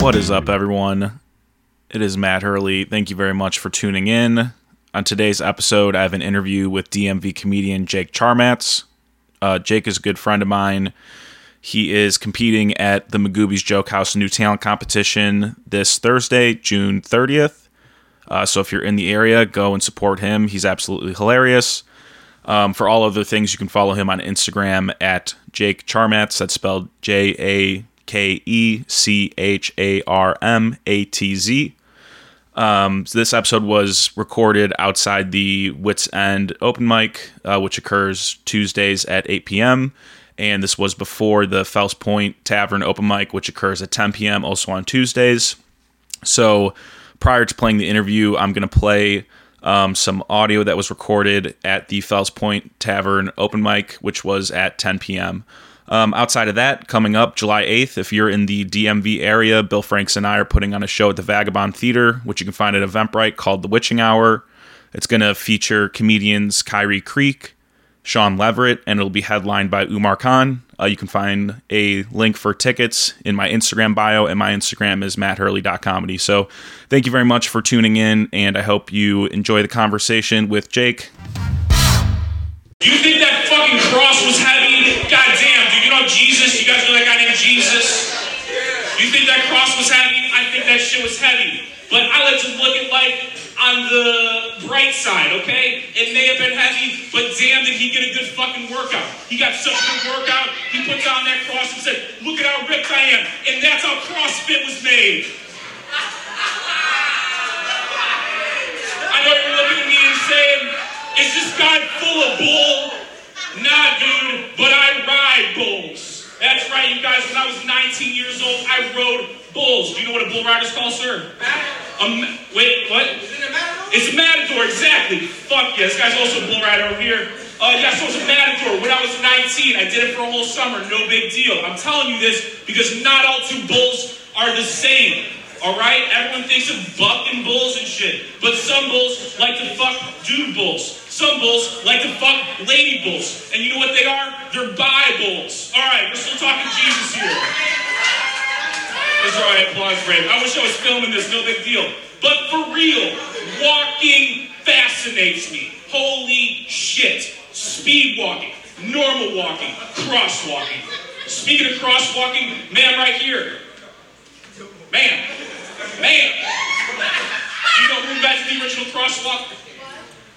What is up, everyone? It is Matt Hurley. Thank you very much for tuning in. On today's episode, I have an interview with DMV comedian Jake Charmatz. Uh, Jake is a good friend of mine. He is competing at the Magooby's Joke House New Talent Competition this Thursday, June 30th. Uh, so if you're in the area, go and support him. He's absolutely hilarious. Um, for all other things, you can follow him on Instagram at Jake Charmatz. That's spelled J A K E C H A R M A T Z. Um, so this episode was recorded outside the Wits End open mic, uh, which occurs Tuesdays at 8 p.m. And this was before the Fells Point Tavern open mic, which occurs at 10 p.m. also on Tuesdays. So prior to playing the interview, I'm going to play um, some audio that was recorded at the Fells Point Tavern open mic, which was at 10 p.m. Um, outside of that, coming up July 8th, if you're in the DMV area, Bill Franks and I are putting on a show at the Vagabond Theater, which you can find at Eventbrite called The Witching Hour. It's going to feature comedians Kyrie Creek, Sean Leverett, and it'll be headlined by Umar Khan. Uh, you can find a link for tickets in my Instagram bio, and my Instagram is matthurley.comedy. So thank you very much for tuning in, and I hope you enjoy the conversation with Jake. You think that fucking cross was heavy? God damn, dude, you know Jesus? You guys know that guy named Jesus? You think that cross was heavy? That shit was heavy. But I like to look at life on the bright side, okay? It may have been heavy, but damn did he get a good fucking workout. He got such a good workout, he put down that cross and said, look at how ripped I am. And that's how CrossFit was made. I know you're looking at me and saying, is this guy full of bull? Nah, dude, but I ride bulls. That's right, you guys. When I was 19 years old, I rode bulls. Do you know what a bull rider's called, sir? A wait, what? It's a matador, exactly. Fuck yeah, this guy's also a bull rider over here. Uh, yeah, so it's a matador. When I was 19, I did it for a whole summer. No big deal. I'm telling you this because not all two bulls are the same. All right, everyone thinks of bucking bulls and shit, but some bulls like to fuck dude bulls. Some bulls like to fuck lady bulls, and you know what they are? They're bi bulls. All right, we're still talking Jesus here. That's right, applause break. I wish I was filming this, no big deal. But for real, walking fascinates me. Holy shit. Speed walking, normal walking, crosswalking. Speaking of crosswalking, man, right here. Man, man. Do you know who invented the original crosswalk?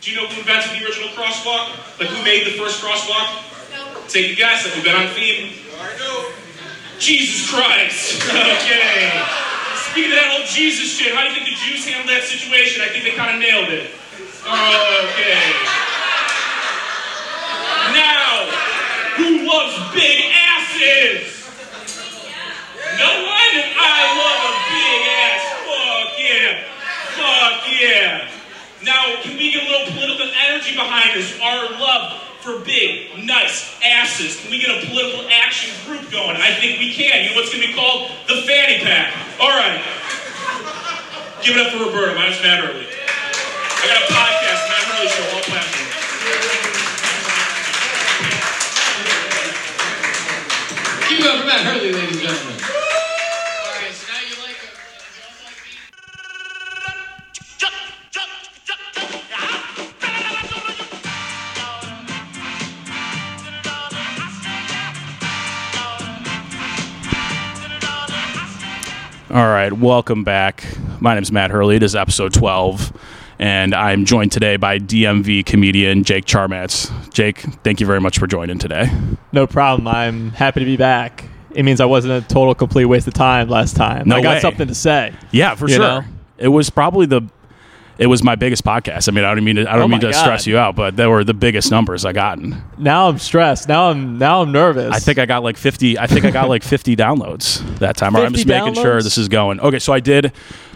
Do you know who invented the original crosswalk? Like who made the first crosswalk? Take a guess. Like we've been on theme. Jesus Christ. okay. Speaking of that old Jesus shit, how do you think the Jews handled that situation? I think they kind of nailed it. Okay. Now, who loves big asses? No one? I love a big ass. Fuck yeah. Fuck yeah. Now, can we get a little political energy behind this? Our love for big, nice asses. Can we get a political action group going? I think we can. You know what's going to be called? The Fanny Pack. All right. Give it up for Roberta. My name's Matt Hurley. I got a podcast, Matt Hurley Show, all platforms. Keep it up for Matt Hurley, ladies and gentlemen. All right, welcome back. My name is Matt Hurley. It is episode 12, and I'm joined today by DMV comedian Jake Charmatz. Jake, thank you very much for joining today. No problem. I'm happy to be back. It means I wasn't a total complete waste of time last time. No I got way. something to say. Yeah, for sure. know? It was probably the it was my biggest podcast. I mean, I don't mean to, I don't Oh mean to stress you out, but they were the biggest numbers I gotten. Now I'm stressed. Now I'm now I'm nervous. I think I got like 50 I think I got like 50 downloads that time. Right, I'm just 50 making sure this is going. Okay, so I did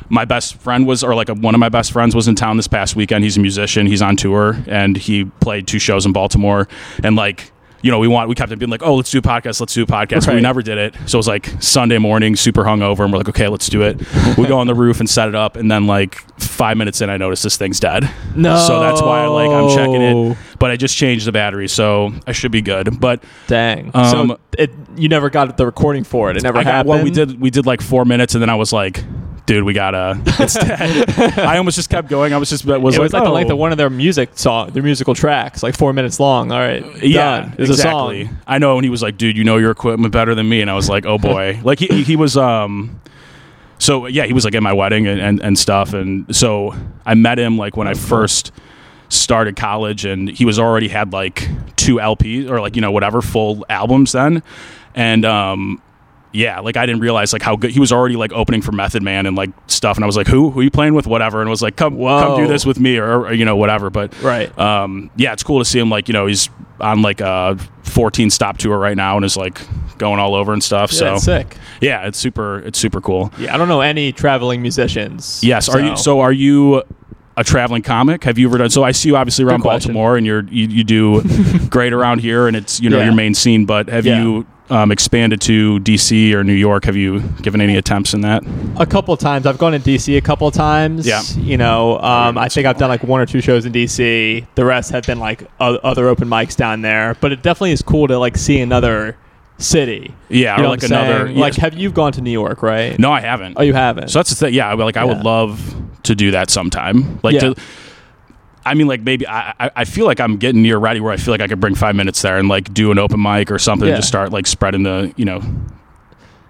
my best friend was or like a, one of my best friends was in town this past weekend. He's a musician, he's on tour and he played two shows in Baltimore and like you know, we want we kept on being like, oh, let's do a podcast, let's do a podcast. But we never did it. So it was like Sunday morning, super hungover, and we're like, okay, let's do it. we go on the roof and set it up, and then like five minutes in, I noticed this thing's dead. No. So that's why I like I'm checking it, but I just changed the battery, so I should be good. But Dang. Um, so it you never got the recording for it. It never I got happened. well, we did we did like four minutes, and then I was like, dude, we gotta. It's dead. I almost just kept going. I was just was It like, was like the length oh. of one of their music song, their musical tracks, like four minutes long. All right, Yeah, done. It's exactly. a song. I know, and he was like, "Dude, you know your equipment better than me," and I was like, "Oh boy!" like he he was um, so yeah, he was like at my wedding and, and and stuff, and so I met him like when I first started college, and he was already had like two LPs or like you know whatever full albums then, and um. Yeah, like I didn't realize like how good he was already like opening for Method Man and like stuff, and I was like, "Who? Who are you playing with? Whatever." And was like, "Come, Whoa. come do this with me," or, or you know, whatever. But Right. um, yeah, it's cool to see him. Like you know, he's on like a 14 stop tour right now and is like going all over and stuff. Yeah, so sick. yeah, it's super. It's super cool. Yeah, I don't know any traveling musicians. Yes. Are you? So are you? A traveling comic? Have you ever done? So I see you obviously around Baltimore, and you're you, you do great around here, and it's you know Yeah. your main scene. But have Yeah. you um, expanded to DC or New York? Have you given any attempts in that? a couple of times. I've gone to DC a couple of times. Yeah. You know, um, I think I've done like one or two shows in DC. The rest have been like o- other open mics down there. But it definitely is cool to like see another city. Yeah, You or like another. Like, have you gone to New York? Right? no, I haven't. Oh, you haven't. So that's the thing. Yeah, like I would love to do that sometime. Like Yeah. to. I mean, like maybe I, I I feel like I'm getting near ready where I feel like I could bring five minutes there and like do an open mic or something Yeah. and just start like spreading the you know,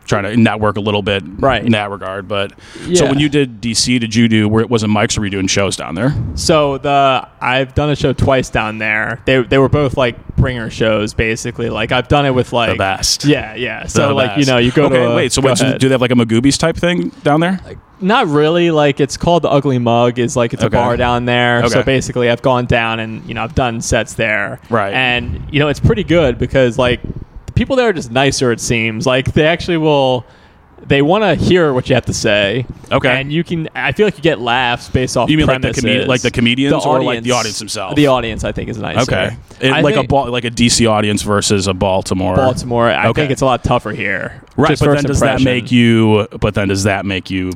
trying to network a little bit Right. in that regard. But so when you did DC, did you do where it wasn't mics or were you doing shows down there? So the I've done a show twice down there. They they were both like bringer shows, basically. Like I've done it with like the best. Yeah, yeah. So The like you know you go okay, to a, wait. So wait, so do they have like a Magooby's type thing down there? Like, Not really. Like it's called the Ugly Mug. Is like it's Okay. a bar down there. So basically, I've gone down and you know I've done sets there. Right. And you know it's pretty good because like people there are just nicer. It seems like they actually will. They want to hear what you have to say. Okay. And you can. I feel like you get laughs based off. You mean like the comed- like the comedians or like the audience themselves? The audience, I think, is nicer. Okay, It- like a ball, like a DC audience versus a Baltimore. Baltimore. I Okay. think it's a lot tougher here. Right, but then does that make you? But then does that make you?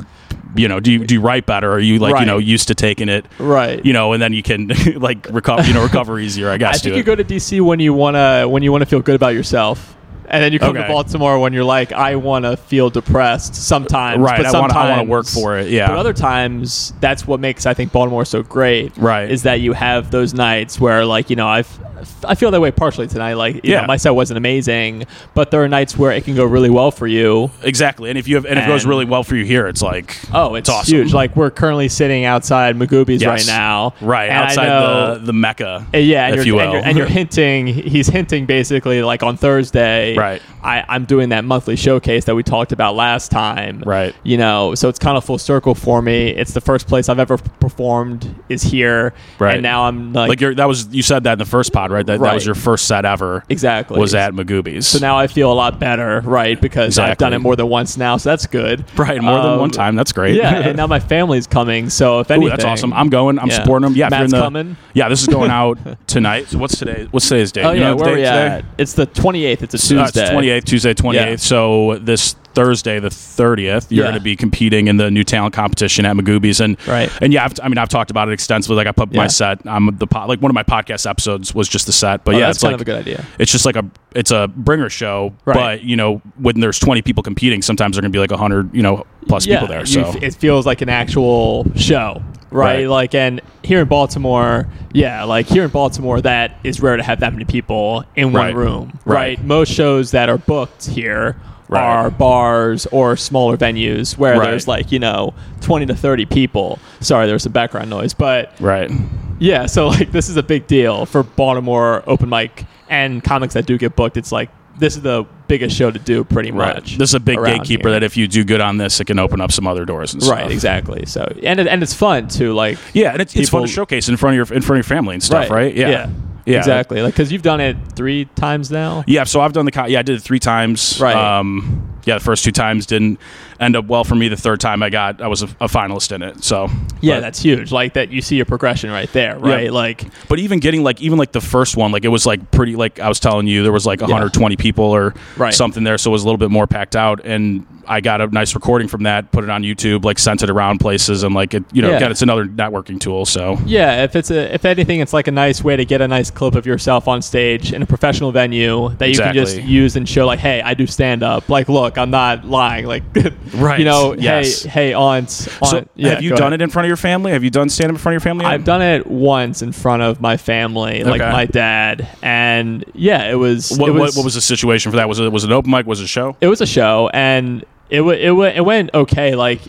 You know, do you do you write better? Are you like you know used to taking it? right? You know, and then you can like recover. You know, recover easier. I guess. I think you it. go to DC when you wanna when you wanna feel good about yourself, and then you come Okay. to Baltimore when you're like, I wanna feel depressed sometimes. Right, But sometimes, I wanna work for it, yeah. But other times, that's what makes I think Baltimore so great. Right. Is that you have those nights where like you know I've I feel that way partially tonight. Like you Yeah. know, my set wasn't amazing, but there are nights where it can go really well for you. exactly. And if you have, and if it goes really well for you here, it's like Oh, it's, awesome. huge. Like we're currently sitting outside Magooby's Yes. right now. right outside know- the the mecca, Uh, Yeah, and if you're, you will. and, you're, and you're hinting. He's hinting basically like on Thursday. Right. I, I'm doing that monthly showcase that we talked about last time. Right. You know, so it's kind of full circle for me. It's the first place I've ever performed is here. Right. And now I'm like, like you're, that was you said that in the first pod, right? That that was your first set ever. exactly Was at Magooby's. So now I feel a lot better, right? Because I've done it more than once now, so that's good. right, more than Um, one time. That's great. Yeah, and now my family's coming. So if Ooh, anything, that's awesome. I'm going. I'm Yeah. supporting them. Yeah, Matt's in the- coming. Yeah, this is going out tonight. So what's today? What's today's date? Oh You yeah, know where are we today? at? It's the 28th. It's a Uh, Tuesday. it's 28th, Tuesday 28th. Yeah. So this Thursday, the 30th, you're Yeah. going to be competing in the new talent competition at Magooby's, and Right. and yeah, I've, I mean, I've talked about it extensively. Like I put my set. I'm the po- like one of my podcast episodes was just the set, but Oh, yeah, that's it's kind like of a good idea. it's just like a it's a bringer show, Right. but you know when there's 20 people competing, sometimes there are going to be like 100 you know plus people there. So f- it feels like an actual show, right? Right. Like, and here in Baltimore, yeah, like here in Baltimore, that is rare to have that many people in one room, Right. right. Most shows that are booked here Right. are bars or smaller venues where Right. there's like you know 20 to 30 people. Sorry, there's some background noise, but right, yeah, so like this is a big deal for Baltimore open mic and comics that do get booked. It's like this is the biggest show to do, pretty right. much. This is a big gatekeeper here. that if you do good on this, it can open up some other doors and stuff. Right, exactly. So and it, and it's fun too. Like Yeah, and it's, it's fun to showcase in front of your in front of your family and stuff, right? Yeah, yeah, Yeah. exactly. Like because you've done it three times now. Yeah, so I've done the yeah, I did it three times. Right. Um, yeah, the first two times didn't end up well for me. The third time I got, I was a, a finalist in it. So Yeah, but- that's huge. Like that, you see your progression right there, right? Like, But even getting like even like the first one, like it was like pretty like I was telling you, there was like 120 people or Right. something there, so it was a little bit more packed out. And I got a nice recording from that, put it on YouTube, like sent it around places, and like it, you know, Yeah. again, it's another networking tool. So yeah, if it's a, if anything, it's like a nice way to get a nice clip of yourself on stage in a professional venue that you can just use and show, like, hey, I do stand up. Like, look, I'm not lying. Like, Right, You know, yes. hey, hey, aunts. so aunt- yeah, have you done ahead. it in front of your family? Have you done stand up in front of your family? yet? I've done it once in front of my family, like Okay. my dad, and yeah, it was. What, it what, what was the situation for that? Was it was it an open mic? Was it a show? it was a show and it w- it, w- it went okay like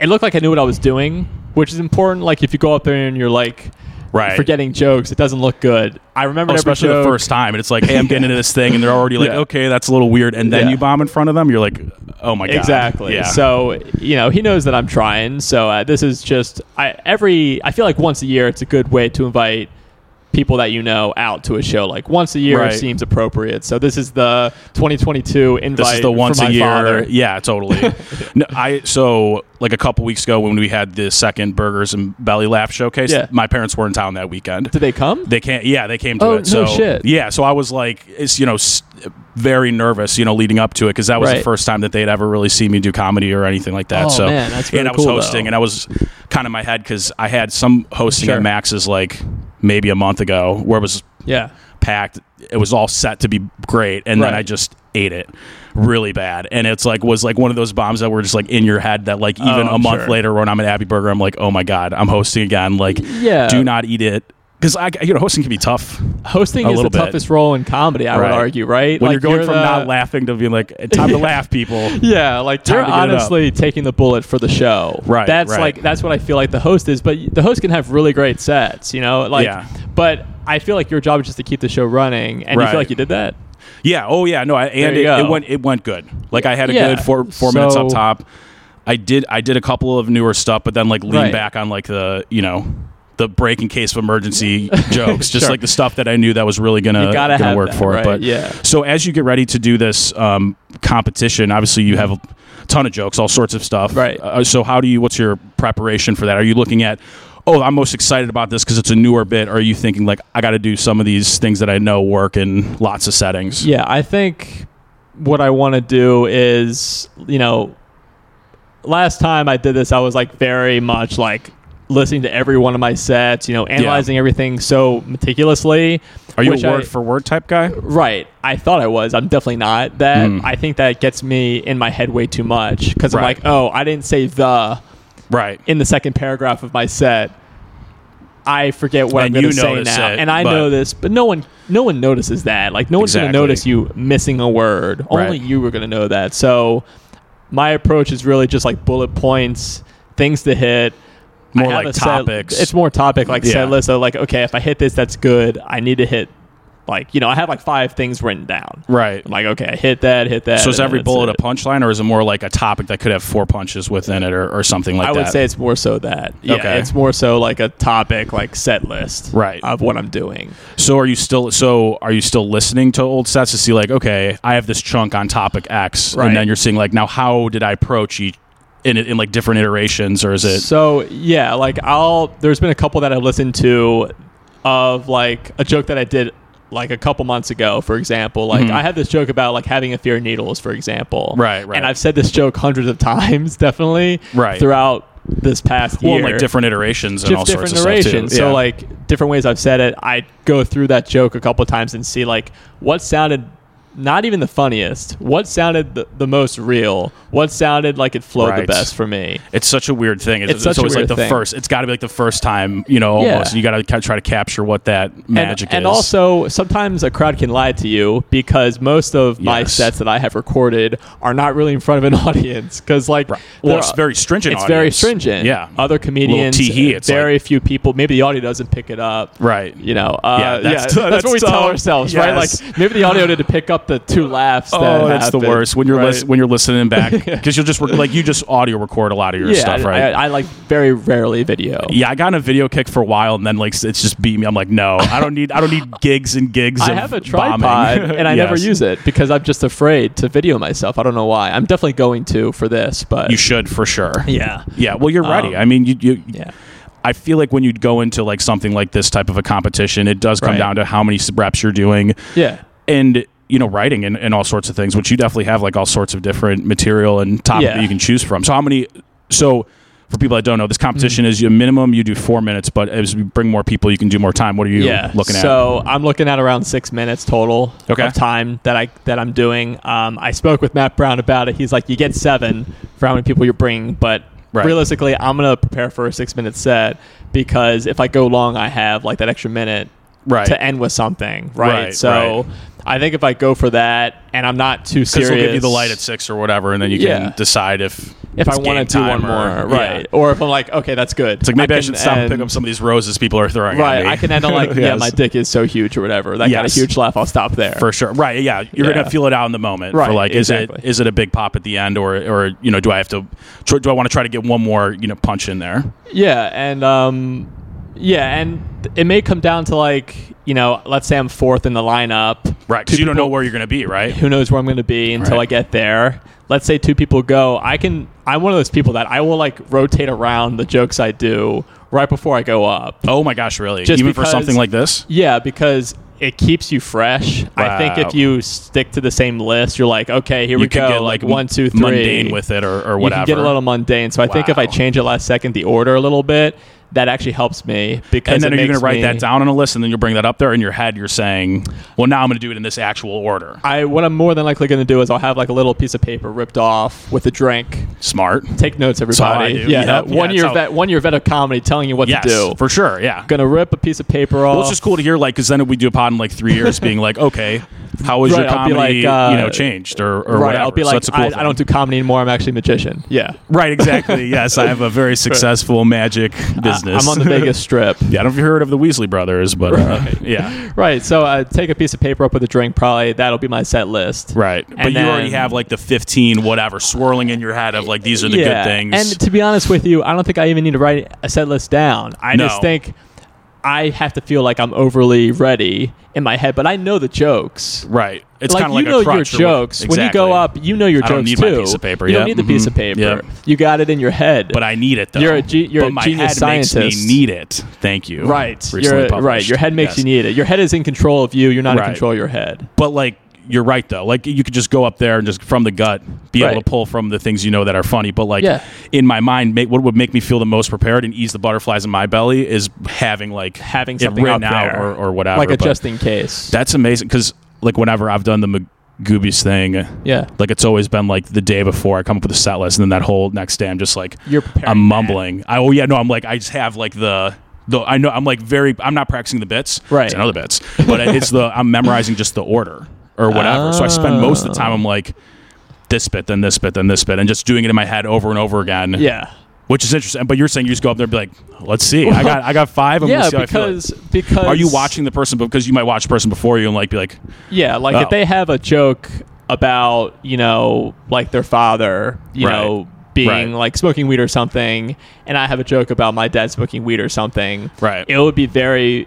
it looked like i knew what i was doing which is important like if you go up there and you're like Right. forgetting jokes it doesn't look good i remember Oh, especially the first time, and it's like, hey, I'm getting into this thing, and they're already like, Yeah. okay, that's a little weird, and then Yeah. you bomb in front of them, you're like, oh my god, exactly yeah. so you know he knows that i'm trying so uh, this is just i every i feel like once a year it's a good way to invite people that you know out to a show like once a year Right. seems appropriate so this is the 2022 invite this is the once a year. father. Yeah, totally. no, I so like a couple weeks ago when we had the second Burgers and Belly Laugh showcase. Yeah. my parents were in town that weekend. did they come They can't. Yeah, they came to Oh, it. So no shit. yeah, so I was like, it's you know, very nervous, you know, leading up to it because that was the first time that they'd ever really seen me do comedy or anything like that. Oh, so man, really and I was cool, hosting, though. and I was kind of my head because I had some hosting Sure. at Max's like maybe a month ago where it was yeah packed. It was all set to be great, and then I just ate it really bad. And it's like was like one of those bombs that were just like in your head that like even Oh, a month sure. later when I'm at Abbey Burger, I'm like, oh my god, I'm hosting again. Like, Yeah. do not eat it because I you know hosting can be tough hosting is the bit. toughest role in comedy. I Right. would argue, right? when Like, you're going from the- not laughing to being like time to laugh, people. Yeah, like Time you're to get it up. honestly taking the bullet for the show. Right, That's right. like that's what I feel like the host is. But the host can have really great sets, you know. Like, Yeah. but I feel like your job is just to keep the show running, and you feel like you did that. Yeah. Oh yeah. No. I, and it, it went it went good. Like I had a Yeah. good four four minutes up top. I did I did a couple of newer stuff, but then like lean Right. back on like the you know the break in case of emergency jokes, just Sure. like the stuff that I knew that was really gonna, gonna work that, for right, it. But yeah. So as you get ready to do this um, competition, obviously you have a ton of jokes, all sorts of stuff. Right. Uh, so how do you? What's your preparation for that? Are you looking at? Oh, I'm most excited about this because it's a newer bit. Or are you thinking like I got to do some of these things that I know work in lots of settings? Yeah, I think what I want to do is, you know, last time I did this, I was like very much like listening to every one of my sets, you know, analyzing everything so meticulously. Are you a I- word for word type guy? Right. I thought I was. I'm definitely not. That Mm. I think that gets me in my head way too much because I'm like, oh, I didn't say the Right. in the second paragraph of my set. I forget what And I'm going to say now, it, and I know this, but no one, no one notices that. Like, no one's going to notice you missing a word. Right. Only you were going to know that. So, my approach is really just like bullet points, things to hit. More like a set- topics. it's more topic like Yeah. set list. So like, okay, if I hit this, that's good. I need to hit, like, you know, I have like five things written down. Right. I'm like, okay, I hit that, hit that. So is every bullet it. a punchline, or is it more like a topic that could have four punches within it, or, or something like that? I that? would say it's more so that. Yeah, Okay. it's more so like a topic, like set list, Right. of what I'm doing. So are you still so are you still listening to old sets to see like okay I have this chunk on topic X Right. and then you're seeing like now how did I approach each in in like different iterations or is it So yeah, like I'll. There's been a couple that I've listened to, of like a joke that I did like a couple months ago, for example. Like I had this joke about like having a fear of needles, for example. Mm-hmm. Right, right. And I've said this joke hundreds of times, definitely. Right. Throughout this past well year. like different iterations and Diff- all sorts different of stuff too. Yeah. So like different ways I've said it. I go through that joke a couple times and see like what sounded not even the funniest. What sounded the, the most real? What sounded like it flowed the Right. best for me? it's such a weird thing. It's, It's such a always like weird the thing. first. It's got to be like the first time, you know. Yeah. Almost you got to try to capture what that magic and, and is. also sometimes a crowd can lie to you because most of my Yes. sets that I have recorded are not really in front of an audience because like well, they're- it's very stringent. it's very audience. stringent. Yeah, other comedians, tee-hee, it's very few people. Maybe the audio doesn't pick it up. Right. You know. Uh, Yeah, yeah, that's that's, what we tell ourselves, right? Yes. Like maybe the audio didn't pick up the two laughs. Oh, that that's the worst when you're right? lis- when you're listening back because you'll just rec- like you just audio record a lot of your yeah, stuff, right? I, I like very rarely video. yeah, I got in a video kick for a while, and then like it's just beat me. I'm like, no, I don't need, I don't need gigs and gigs. I have a tripod and I never use it because I'm just afraid to video myself. I don't know why. I'm definitely going to for this, but You should for sure. yeah, Yeah, well, you're ready. Um, I mean, you, you yeah, I feel like when you go into like something like this type of a competition, it does come Right. down to how many reps you're doing yeah. and you know writing and, and all sorts of things, which you definitely have like all sorts of different material and topic Yeah. that you can choose from. So how many? So for people that don't know, this competition is your minimum. You do four minutes, but as you bring more people, you can do more time. What are you yeah. looking at? So I'm looking at around six minutes total Okay. of time that I that I'm doing. Um, I spoke with Matt Brown about it. He's like, you get seven for how many people you're bringing, but Right. realistically, I'm gonna prepare for a six minute set because if I go long, I have like that extra minute right. to end with something, right? Right, so right. I think if I go for that and I'm not too serious, they'll give you the light at six or whatever, and then you Yeah. can decide if if I want to do one or- more, right? yeah. Or if I'm like, okay, that's good. It's like maybe I, can should stop and pick up some of these roses people are throwing. Right, at me. I can end on like, yeah, my dick is so huge or whatever. That got a Yes. huge laugh. I'll stop there. for sure. Right? Yeah, you're Yeah. gonna feel it out in the moment. Right, For like, is it is it a big pop at the end, or or you know, do I have to? Do I want to try to get one more you know punch in there? Yeah, and um, yeah, and it may come down to like, you know, let's say I'm fourth in the lineup. Right? Because you don't know where you're gonna be. Right? Who knows where I'm going to be until Right. I get there. Let's say two people go. I can. I'm one of those people that I will like rotate around the jokes I do right before I go up. Oh my gosh, really? Just Even for something like this? Yeah, because it keeps you fresh. I think if you stick to the same list, you're like, okay, here we you could go, get like like one, two, three, mundane with it, or, or You can get a little mundane. So I think if I change it last second, the order a little bit, that actually helps me because and then are you going to write me- that down on a list, and then you'll bring that up there in your head? You're saying, "Well, now I'm going to do it in this actual order." I what I'm more than likely going to do is I'll have like a little piece of paper ripped off with a drink. Smart. Take notes, everybody. Yeah, Yep. that Yeah, one that's year vet, one year vet of comedy telling you what Yes, to do. for sure. Yeah. Gonna rip a piece of paper off. Well, it's just cool to hear, like, because then we do a pod in like three years, being like, okay, how was Right, your comedy, like, uh, you know, changed or, or right. whatever? I'll be like, a cool I, I don't do comedy anymore. I'm actually a magician. Yeah, Right, exactly. yes, I have a very successful magic business. I'm on the Vegas Strip. yeah, I don't know if you heard of the Weasley brothers, but uh, yeah, Right. So I take a piece of paper up with a drink. Probably that'll be my set list. right. But And you already have like the 15 whatever swirling in your head of like these are the yeah. good things. And to be honest with you, I don't think I even need to write a set list down. I No. just think I have to feel like I'm overly ready in my head, but I know the jokes. right. It's like kind of you like know a your crutch or what- jokes. When you go up, you know your I jokes don't need too. my piece of paper, You don't need the piece mhm, of paper. yep. You got it in your head. But I need it though. You're a ge- you're but a genius head makes scientist. me need it. Thank you. right. Recently You're, right. Your head makes Yes. you need it. Your head is in control of you. You're not Right. in control of your head. But like you're right though. Like you could just go up there and just from the gut be able to pull from the things you know that are funny. But like Yeah. in my mind, make, what would make me feel the most prepared and ease the butterflies in my belly is having like Having something written out or, or whatever. like a But just in case. that's amazing because like whenever I've done the Magooby's thing, yeah. like it's always been like the day before I come up with a set list, and then that whole next day I'm just like You're I'm that. mumbling. I, oh yeah, no, I'm like I just have like the. The, I know I'm like very I'm not practicing the bits Right. I know the bits but it's the I'm memorizing just the order or whatever so I spend most of the time I'm oh. like this bit then this bit then this bit and just doing it in my head over and over again Yeah. which is interesting but you're saying you just go up there and be like let's see I got I got five we'll Yeah, see how I feel. because because are you watching the person because you might watch the person before you and like be like Yeah, like Oh. if they have a joke about you know like their father, you Right. know being Right. like smoking weed or something, and I have a joke about my dad smoking weed or something, Right. It would be very,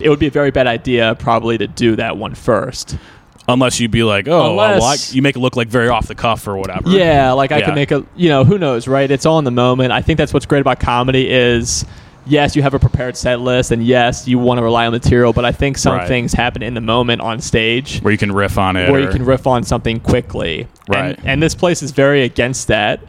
it would be a very bad idea probably to do that one first. Unless you'd be like oh well, I, you make it look like very off the cuff or whatever Yeah, like I Yeah. can make a you know who knows right? It's all in the moment. I think that's what's great about comedy is. Yes, you have a prepared set list, and yes, you want to rely on material. But I think some Right. things happen in the moment on stage, where you can riff on it where you can riff on something quickly. Right. And, and this place is very against that.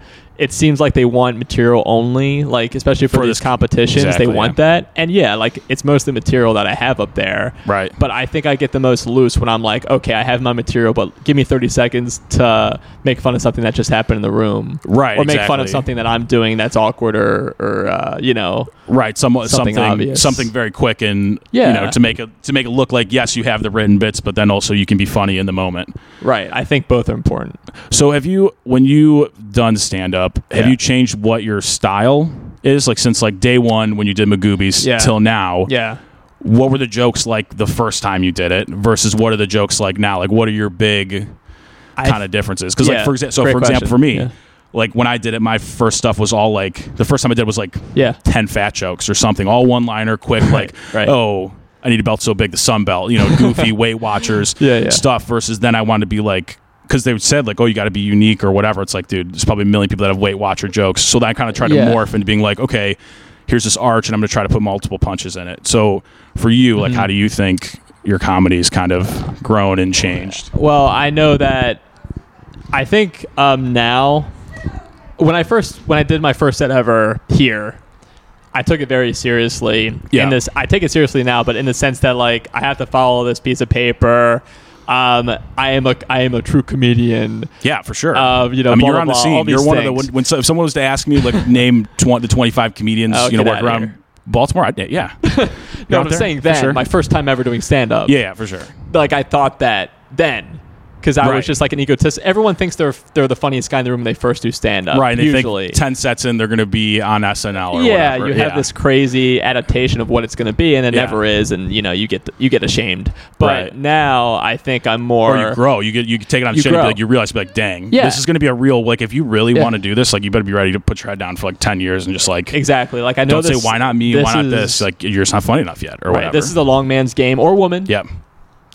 It seems like they want material only, like especially for, For these this- competitions, exactly, they want that. And yeah, like it's mostly material that I have up there. Right. But I think I get the most loose when I'm like, okay, I have my material, but give me 30 seconds to make fun of something that just happened in the room. Right, Or make fun of something that I'm doing that's awkward or, or uh, you know. right some, Something something obvious. something very quick and Yeah. you know to make it to make it look like yes you have the written bits but then also you can be funny in the moment Right. I think both are important. so have you when you done stand up have Yeah. you changed what your style is like since like day one when you did magooby's Yeah. till now Yeah. what were the jokes like the first time you did it versus what are the jokes like now like what are your big kind of differences. Because Yeah, like for example, so great for example, for me, like when I did it, my first stuff was all like the first time I did was like Yeah. ten fat jokes or something, all one liner, quick, like right. oh. I need a belt so big, the Sun Belt, you know, goofy Weight Watchers Yeah, yeah. stuff. Versus then I wanted to be like, because they said like, oh, you got to be unique or whatever. It's like, dude, there's probably a million people that have Weight Watcher jokes. So I kind of tried to Yeah. morph into being like, okay, here's this arch, and I'm going to try to put multiple punches in it. So for you, like, Mm-hmm. how do you think your comedy comedy's kind of grown and changed? Well, I know that. I think um, now, when I first when I did my first set ever here, I took it very seriously. Yeah. In this, I take it seriously now, but in the sense that like I have to follow this piece of paper. Um, I am a I am a true comedian. Yeah, for sure. Uh, you know, I mean, blah, you're on the blah, all scene. You're one of the when, when so, if someone was to ask me like name tw- the 25 comedians, Oh, you know, work around here. Baltimore. I'd, yeah, No, I'm saying then sure. my first time ever doing stand up. yeah, yeah, for sure. like I thought that then because I Right. was just like an egotist. Everyone thinks they're they're the funniest guy in the room when they first do stand up. right, and they usually. think 10 sets in, they're going to be on SNL or yeah, whatever. you have Yeah. this crazy adaptation of what it's going to be, and it Yeah. never is, and you know you get you get ashamed. But Right. now I think I'm more. Or you grow. You get you take it on You shit. And like, you realize, be like, dang, Yeah. this is going to be a real. Like, if you really want to do this, like, you better be ready to put your head down for like 10 years and just like, Exactly. Like I know don't say why not me, why not is- this. Like, you're just not funny enough yet, or right, whatever. This is a long man's game or woman. Yep.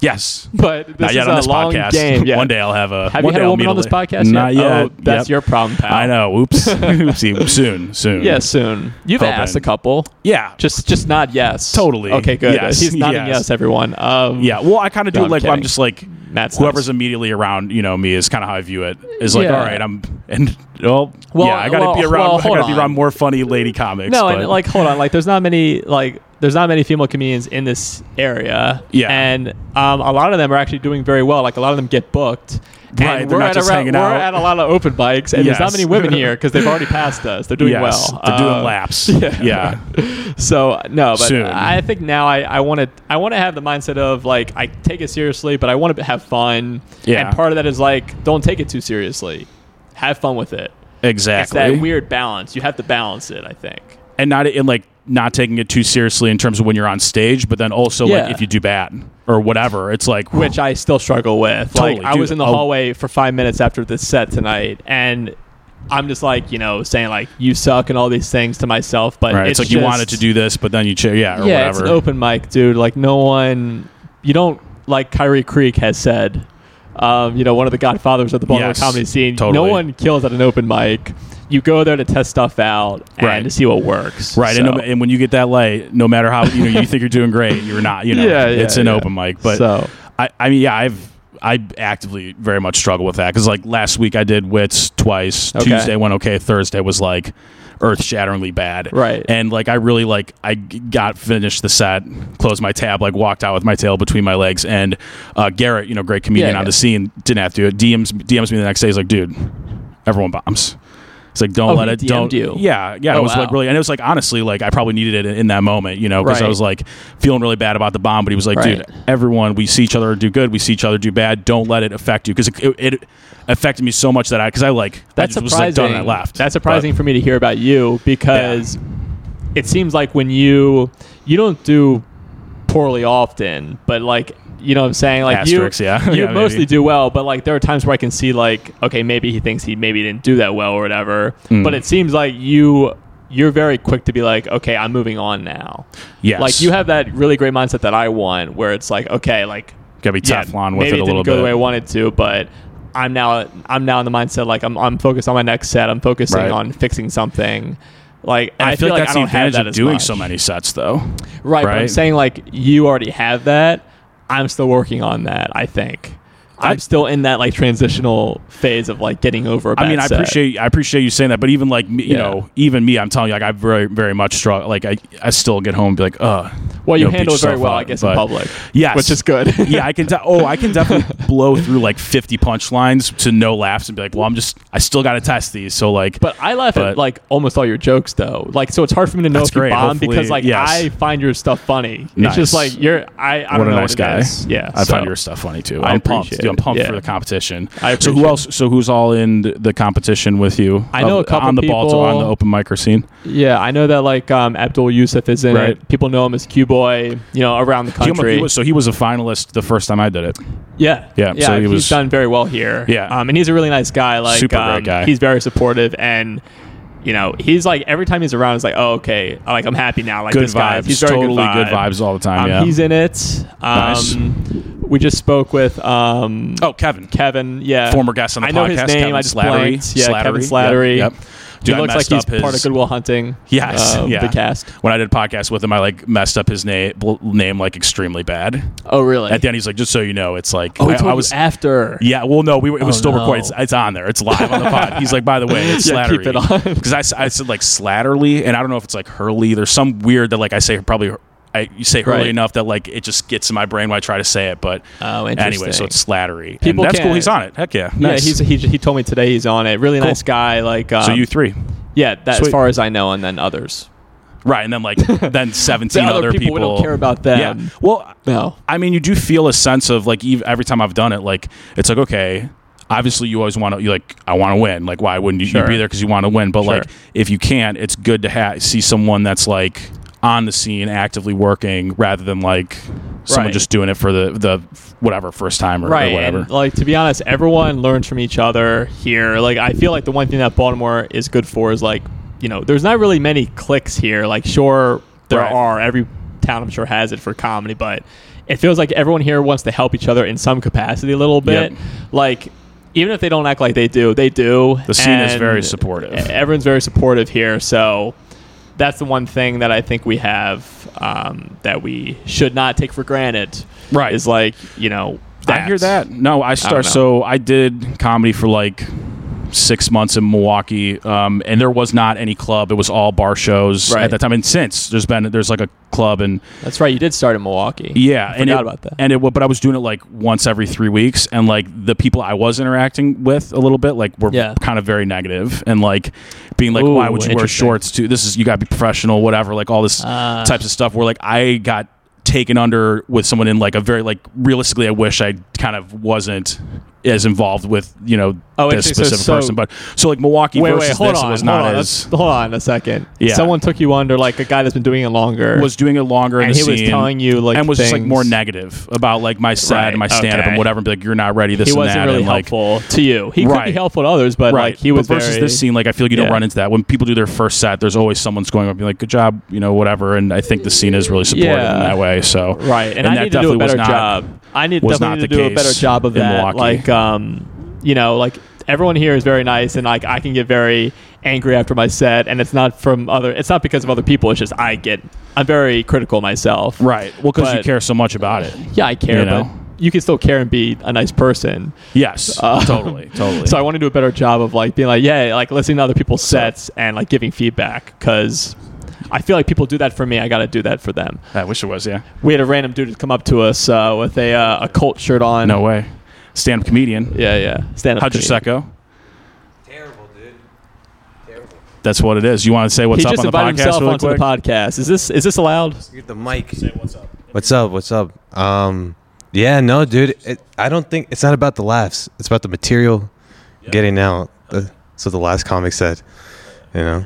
Yes. But this Not yet is on a this long podcast. game. Yeah. One day I'll have a. Have you had a woman on this podcast Not yet? yet. Oh, that's Yep. your problem, pal. I know. Oops. Oopsie. Soon. Soon. Yeah, soon. You've Hoping. asked a couple. Yeah. Just just not yes. Totally. Okay, good. Yes, He's nodding yes. yes, everyone. Um, Yeah. Well, I kind of do No, it I'm like I'm just like Matt's whoever's nice. immediately around, you know, me is kind of how I view it. Is like, Yeah. all right, I'm and well, Well, yeah, I got to well, be around. well, I got to be around more funny lady comics. No, but- and like hold on, like there's not many like there's not many female comedians in this area. Yeah. and um, a lot of them are actually doing very well. Like a lot of them get booked. Right, and we're not at just a, we're at a lot of open bikes, and there's not many women here because they've already passed us. They're doing yes, well. they're doing Uh, laps. yeah. Yeah. So no, but Soon. I think now I, I want to I want to have the mindset of like I take it seriously, but I want to have fun. Yeah. And part of that is like don't take it too seriously. Have fun with it. It's exactly. that weird balance. You have to balance it. I think. and not in like not taking it too seriously in terms of when you're on stage, but then also Yeah. like if you do bad or whatever, it's like which I still struggle with. Totally, like I dude. was in the Oh. hallway for five minutes after this set tonight, and I'm just like you know saying like you suck and all these things to myself. But right. It's, like you wanted to do this, but then you ch- yeah or yeah, it's an open mic, dude. Like no one, you don't like Kyrie Creek has said. Um, you know, one of the godfathers of the Baltimore Yes, comedy scene. No one kills at an open mic. You go there to test stuff out and Right. to see what works. Right, and, no, and when you get that light, no matter how you know you think you're doing great, you're not. You know, Yeah, yeah, it's an yeah. open mic. But So- I, I mean, yeah, I've I actively very much struggle with that because like last week I did wits twice. Okay. Tuesday went okay. Thursday was like earth shatteringly bad. Right. and like I really like I got finished the set, closed my tab, like walked out with my tail between my legs, and uh, Garrett, you know, great comedian Yeah, on the scene, didn't have to do it. DMs DMs me the next day. He's like, dude, everyone bombs. It's like don't Oh, let it. Don't. You? Yeah, yeah. Oh, it was like really, and it was like honestly, like I probably needed it in that moment, you know, because I was like feeling really bad about the bomb. But he was like, dude, everyone, we see each other do good, we see each other do bad. Don't let it affect you because it, it, it affected me so much that I because I like That's I was surprising. like done and I left. That's surprising But- for me to hear about you because it seems like when you you don't do poorly often, but like you know what I'm saying like Asterisks, you yeah. you Yeah, mostly maybe. do well, but like there are times where I can see like okay maybe he thinks he maybe didn't do that well or whatever, Mm. but it seems like you you're very quick to be like okay I'm moving on now. Yes. Like you have that really great mindset that I want where it's like okay like gotta be yeah, Teflon with maybe it a didn't little go bit. the way I wanted to, but I'm now I'm now in the mindset like I'm I'm focused on my next set. I'm focusing Right. on fixing something. Like And I, feel like, that's I the don't have advantage that of doing much. so many sets, though. Right, but I'm right? saying like you already have that. I'm still working on that. I think. I'm I- still in that like transitional phase of like getting over. a I mean, I set. appreciate I appreciate you saying that, but even like me, you Yeah. know, even me, I'm telling you, like I very very much struggle. Like I, I still get home and be like, uh Well, you know, handle it very well, up, I guess, in public. Yes, which is good. yeah, I can. De- oh, I can definitely blow through like 50 punchlines to no laughs and be like, well, I'm just, I still got to test these. So like, But I laugh But- at like almost all your jokes though. Like so it's hard for me to know if you great. bomb Hopefully- because like yes. I find your stuff funny. It's just like you're I, I what don't a know nice what it guy. is. Yeah. I so. find your stuff funny too. I I'm pumped, dude, I'm pumped Yeah. for the competition. I so who else? So who's all in the, competition with you? I know Of- a couple on the Baltimore on the open micer scene. Yeah, I know that like um, Abdul Yusuf is in Right. it. People know him as Q Boy. You know, around the country. he was- so he was a finalist the first time I did it. Yeah, Yeah, yeah. so he he's was- done very well here. Yeah. um, and he's a really nice guy. Like, Super great um, guy. He's very supportive, and you know, he's like every time he's around, it's like, oh, okay, like I'm happy now. Like Good this guy, vibes. he's very totally good, vibe. vibes all the time. Um, yeah. He's in it. Um, Nice. We just spoke with um, oh, Kevin. Kevin. Yeah, Former guest on the podcast. I know his name. Kevin I just Slattery. blanked. Yeah, Kevin Slattery. Slattery. Yep. yep. Dude, he I looks like he's his, part of Good Will Hunting. Yes, uh, yeah. the cast. When I did podcast with him, I like messed up his name name like extremely bad. Oh, really? At the end, he's like, "Just so you know, it's like oh, I, I was." after. Yeah, well, no, we were, it was Oh, still no. recorded. It's, it's on there. It's live on the pod. He's like, by the way, it's Yeah, Slattery. keep it on. Because I, I said like Slatterly, and I don't know if it's like Hurley. There's some weird that like I say probably I you say early Right. enough that like it just gets in my brain when I try to say it. But Oh, anyway, so it's Slattery. People and that's cool. He's on it. Heck yeah. Yeah, Nice. he's he, he told me today he's on it. Really nice guy. Like um, so you three, yeah, that, as far as I know, and then others. right? And then like then 17 The other other people, we don't care about them. Yeah. Well, No. I mean, you do feel a sense of like every time I've done it, like it's like okay. Obviously, you always want to. You like, I want to win. Like, why wouldn't you, Sure. be there because you want to win? But like, if you can't, it's good to ha- see someone that's like on the scene, actively working, rather than like someone Right. just doing it for the the whatever first time or, or whatever. and, like to be honest everyone learns from each other here like i feel like the one thing that baltimore is good for is like you know there's not really many clicks here like sure there Right. are every town i'm sure has it for comedy but it feels like everyone here wants to help each other in some capacity a little bit Yep. like even if they don't act like they do they do The scene is very supportive. everyone's very supportive here so that's the one thing that I think we have um, that we should not take for granted. Right. Is like, you know, I hear that. No, I start. know. So I did comedy for like six months in Milwaukee, um, and there was not any club. It was all bar shows Right. at that time. And since there's been there's like a club and That's right. You did start in Milwaukee. yeah, I and forgot it, about that. And it, but I was doing it like once every three weeks, and like the people I was interacting with a little bit, like were Yeah. kind of very negative, and like being like, Ooh, why would you wear shorts? To this is you got to be professional, whatever, like all this Ah. types of stuff. Where like I got taken under with someone in like a very like realistically, I wish I kind of wasn't as involved with you know Oh, this. So- specific so- person, but so like Milwaukee Wait, versus wait, hold this on. was hold on. as hold on a second. Yeah. Someone took you under, like a guy that's been doing it longer. was doing it longer in and he was telling you, like, and was just like more negative about like my set Right, and my stand up okay. and whatever and be like you're not ready this he wasn't that really and like helpful to you. He could be helpful to others, but right like he was but versus very, this scene like I feel like you don't run into that when people do their first set there's always someone's going up and be like good job you know whatever and I think the scene is really supportive Yeah. in that way so Right, and, And I that need to do a definitely was better not- job. I need was definitely not to the do a better job of that. Milwaukee. Like, um, you know, like everyone here is very nice, and like I can get very angry after my set, and it's not from other. It's not because of other people. It's just I get. I'm very critical myself. right well because you care so much about it Yeah, I care, You know? but you can still care and be a nice person. yes Uh, totally totally So I want to do a better job of like being like, yeah, like listening to other people's sets and like giving feedback because. I feel like people do that for me. I got to do that for them. I wish it was yeah We had a random dude come up to us uh, with a uh, a cult shirt on. no way stand up comedian Yeah, yeah. Stand up. how'd your comedian. set go Terrible, dude. Terrible. that's what it is you want to say what's he up just on the invited podcast himself really onto quick the podcast. Is this is this allowed? Get the mic. what's up What's up? What's up? Um, yeah, no, dude. It, I don't think it's not about the laughs. It's about the material getting out. The, so the last comic said, you know.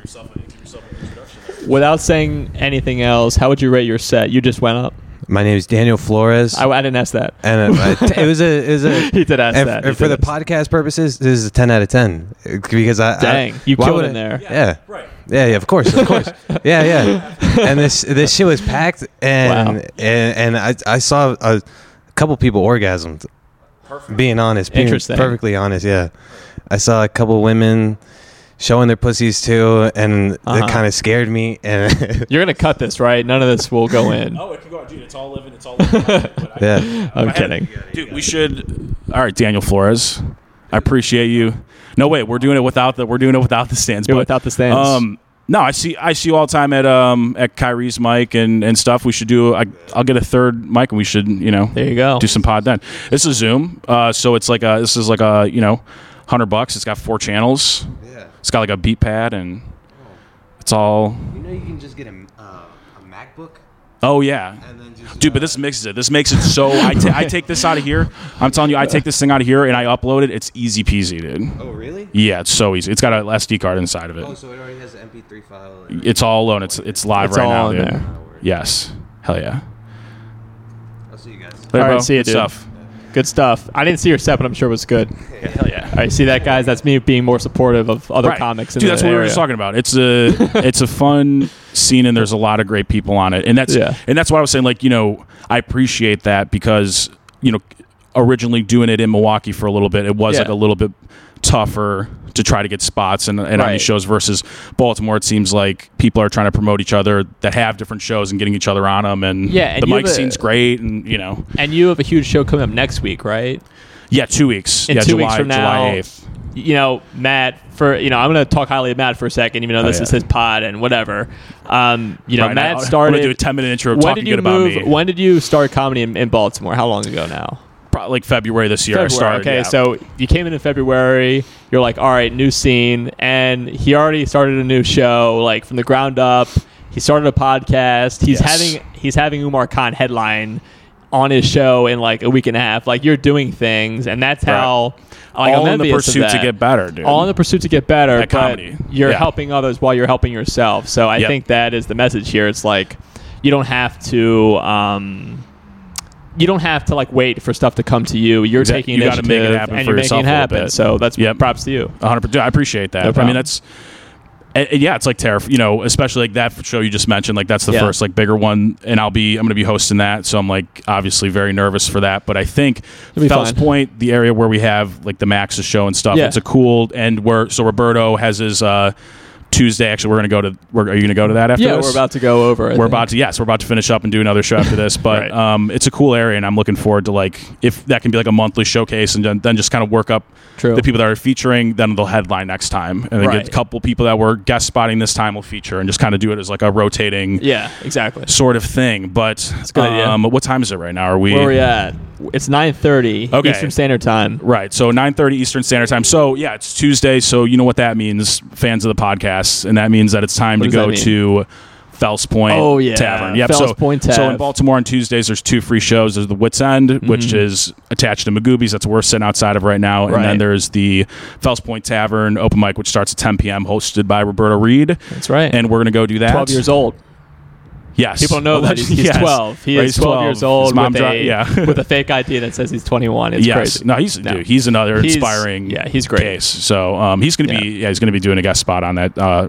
Without saying anything else, how would you rate your set? You just went up. My name is Daniel Flores, I, I didn't ask that. and uh, it was a it was a. He did ask and that. f- He for the ask. podcast purposes, this is a ten out of ten because I I- Dang, you why killed would in there. Yeah, right Yeah, yeah, of course, of course. yeah, yeah. And this this shit was packed, and Wow. and, and I I saw a couple people orgasmed. Being honest, being Interesting. perfectly honest, yeah. I saw a couple women showing their pussies too, and Uh-huh. it kind of scared me. And You're gonna cut this, right? None of this will go in. Oh, it can go out, dude. It's all living. It's all living. But I- yeah, I'm I had- kidding. dude. We should. All right, Daniel Flores. I appreciate you. No, wait, we're doing it without the. We're doing it without the stands. But, without the stands. Um, no, I see. I see you all the time at um at Kyrie's mic and and stuff. We should do. I, I'll get a third mic and we should you know there you go. do some pod then. This is Zoom. Uh, so it's like a. This is like a you know, hundred bucks. It's got four channels. yeah. It's got like a beat pad and it's all. You know, you can just get a uh, a MacBook Oh yeah. Dude, but this mixes it. This makes it so. I ta- I take this out of here. I'm telling you, I take this thing out of here and I upload it. It's easy peasy, dude. Oh, really? Yeah, it's so easy. It's got an SD card inside of it. Oh, so it already has an MP3 file. It's all alone. It's it's live It's right all now, in dude. there. Yes. Hell yeah. I'll see you guys. Later, All right, bro. see you, Good dude. stuff. Good stuff. I didn't see your set, but I'm sure it was good. Hell yeah. All right, see that, guys? That's me being more supportive of other Right. comics. In Dude, the that's what we were area. just talking about. It's a it's a fun scene, and there's a lot of great people on it, and that's Yeah. and that's why I was saying like you know I appreciate that because you know originally doing it in Milwaukee for a little bit, it was Yeah. like a little bit tougher to try to get spots and, and on these shows versus Baltimore. It seems like people are trying to promote each other that have different shows and getting each other on them, and Yeah, and the mic a- scene's great, and you know And you have a huge show coming up next week, right? yeah, two weeks, In yeah, two July, weeks from now, July eighth. you know, Matt, for you know, I'm going to talk highly of Matt for a second, even though Oh, this yeah. is his pod and whatever. Um, you know, Right, Matt started. I'm gonna do a ten minute intro when talking did you good about move? me. When did you start comedy in, in Baltimore? How long ago now? Probably like February this year. I February. started. okay, yeah. so you came in in February. You're like, all right, new scene, and he already started a new show, like from the ground up. He started a podcast. He's Yes. having he's having Umar Khan headline on his show in like a week and a half. Like you're doing things, and that's Right. how. Like, all I'm in the pursuit to get better, dude. all in the pursuit to get better. At but comedy. You're Yeah. helping others while you're helping yourself. So I Yep. think that is the message here. It's like you don't have to. Um, you don't have to like wait for stuff to come to you. You're Exact- taking you gotta make it happen and for you're yourself making it happen. So that's Yep. props to you. 100%. I appreciate that. No I mean, that's. yeah, it's like terrifying. You know, especially like that show you just mentioned. Like that's the Yeah. first like bigger one, and I'll be I'm going to be hosting that. So I'm like obviously very nervous for that. But I think Fells. Point, the area where we have like the Max's show and stuff, Yeah. it's a cool and where so Roberto has his uh, Tuesday. Actually, we're going to go to. We're, are you going to go to that after Yeah, this? we're about to go over. I we're think. about to yes, we're about to finish up and do another show after this. But Right. um, it's a cool area, and I'm looking forward to like if that can be like a monthly showcase, and then, then just kind of work up True. the people that are featuring. Then they'll headline next time, and then Right. get a couple people that were guest spotting this time will feature, and just kind of do it as like a rotating Yeah, exactly. sort of thing. But a good um, what time is it right now? Are we? Where are we at? It's 9:30 Okay. Eastern Standard Time. Right, so 9:30 Eastern Standard Time. So yeah, it's Tuesday. So you know what that means, fans of the podcast, and that means that it's time What to go to Fells Point Oh, yeah. Tavern. Yep. Fells so, Point so in Baltimore on Tuesdays, there's two free shows. There's the Wits End, which Mhm. is attached to Magooby's. That's where we're sitting outside of right now, and Right. then there's the Fells Point Tavern open mic, which starts at 10 p.m., hosted by Roberto Reed, That's right. and we're gonna go do that. 12 years old. Yes, People know that he's, Yes. 12. He Right, is he's 12, years old His mom with, dri- a, yeah. with a fake ID that says he's 21. It's yes. crazy. No, he's No. dude. He's another He's- inspiring. yeah, he's great. Case. So um, he's gonna be yeah he's gonna be doing a guest spot on that uh,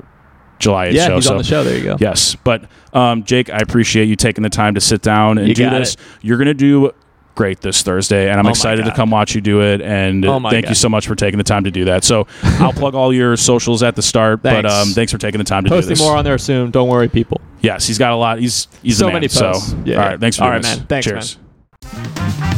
July 8th yeah, show. he's so on the show. There you go. yes, but um, Jake, I appreciate you taking the time to sit down and You do this. it. You're gonna do great this Thursday, and I'm Oh excited to come watch you do it. And Oh thank you so much for taking the time to do that. So I'll plug all your socials at the start, but Thanks. um, thanks for taking the time to Posting do this. more on there soon. Don't worry, people. Yes, he's got a lot. He's he's so many. Posts. So yeah, all right. Thanks for all right, this. man. Thanks, Cheers. man.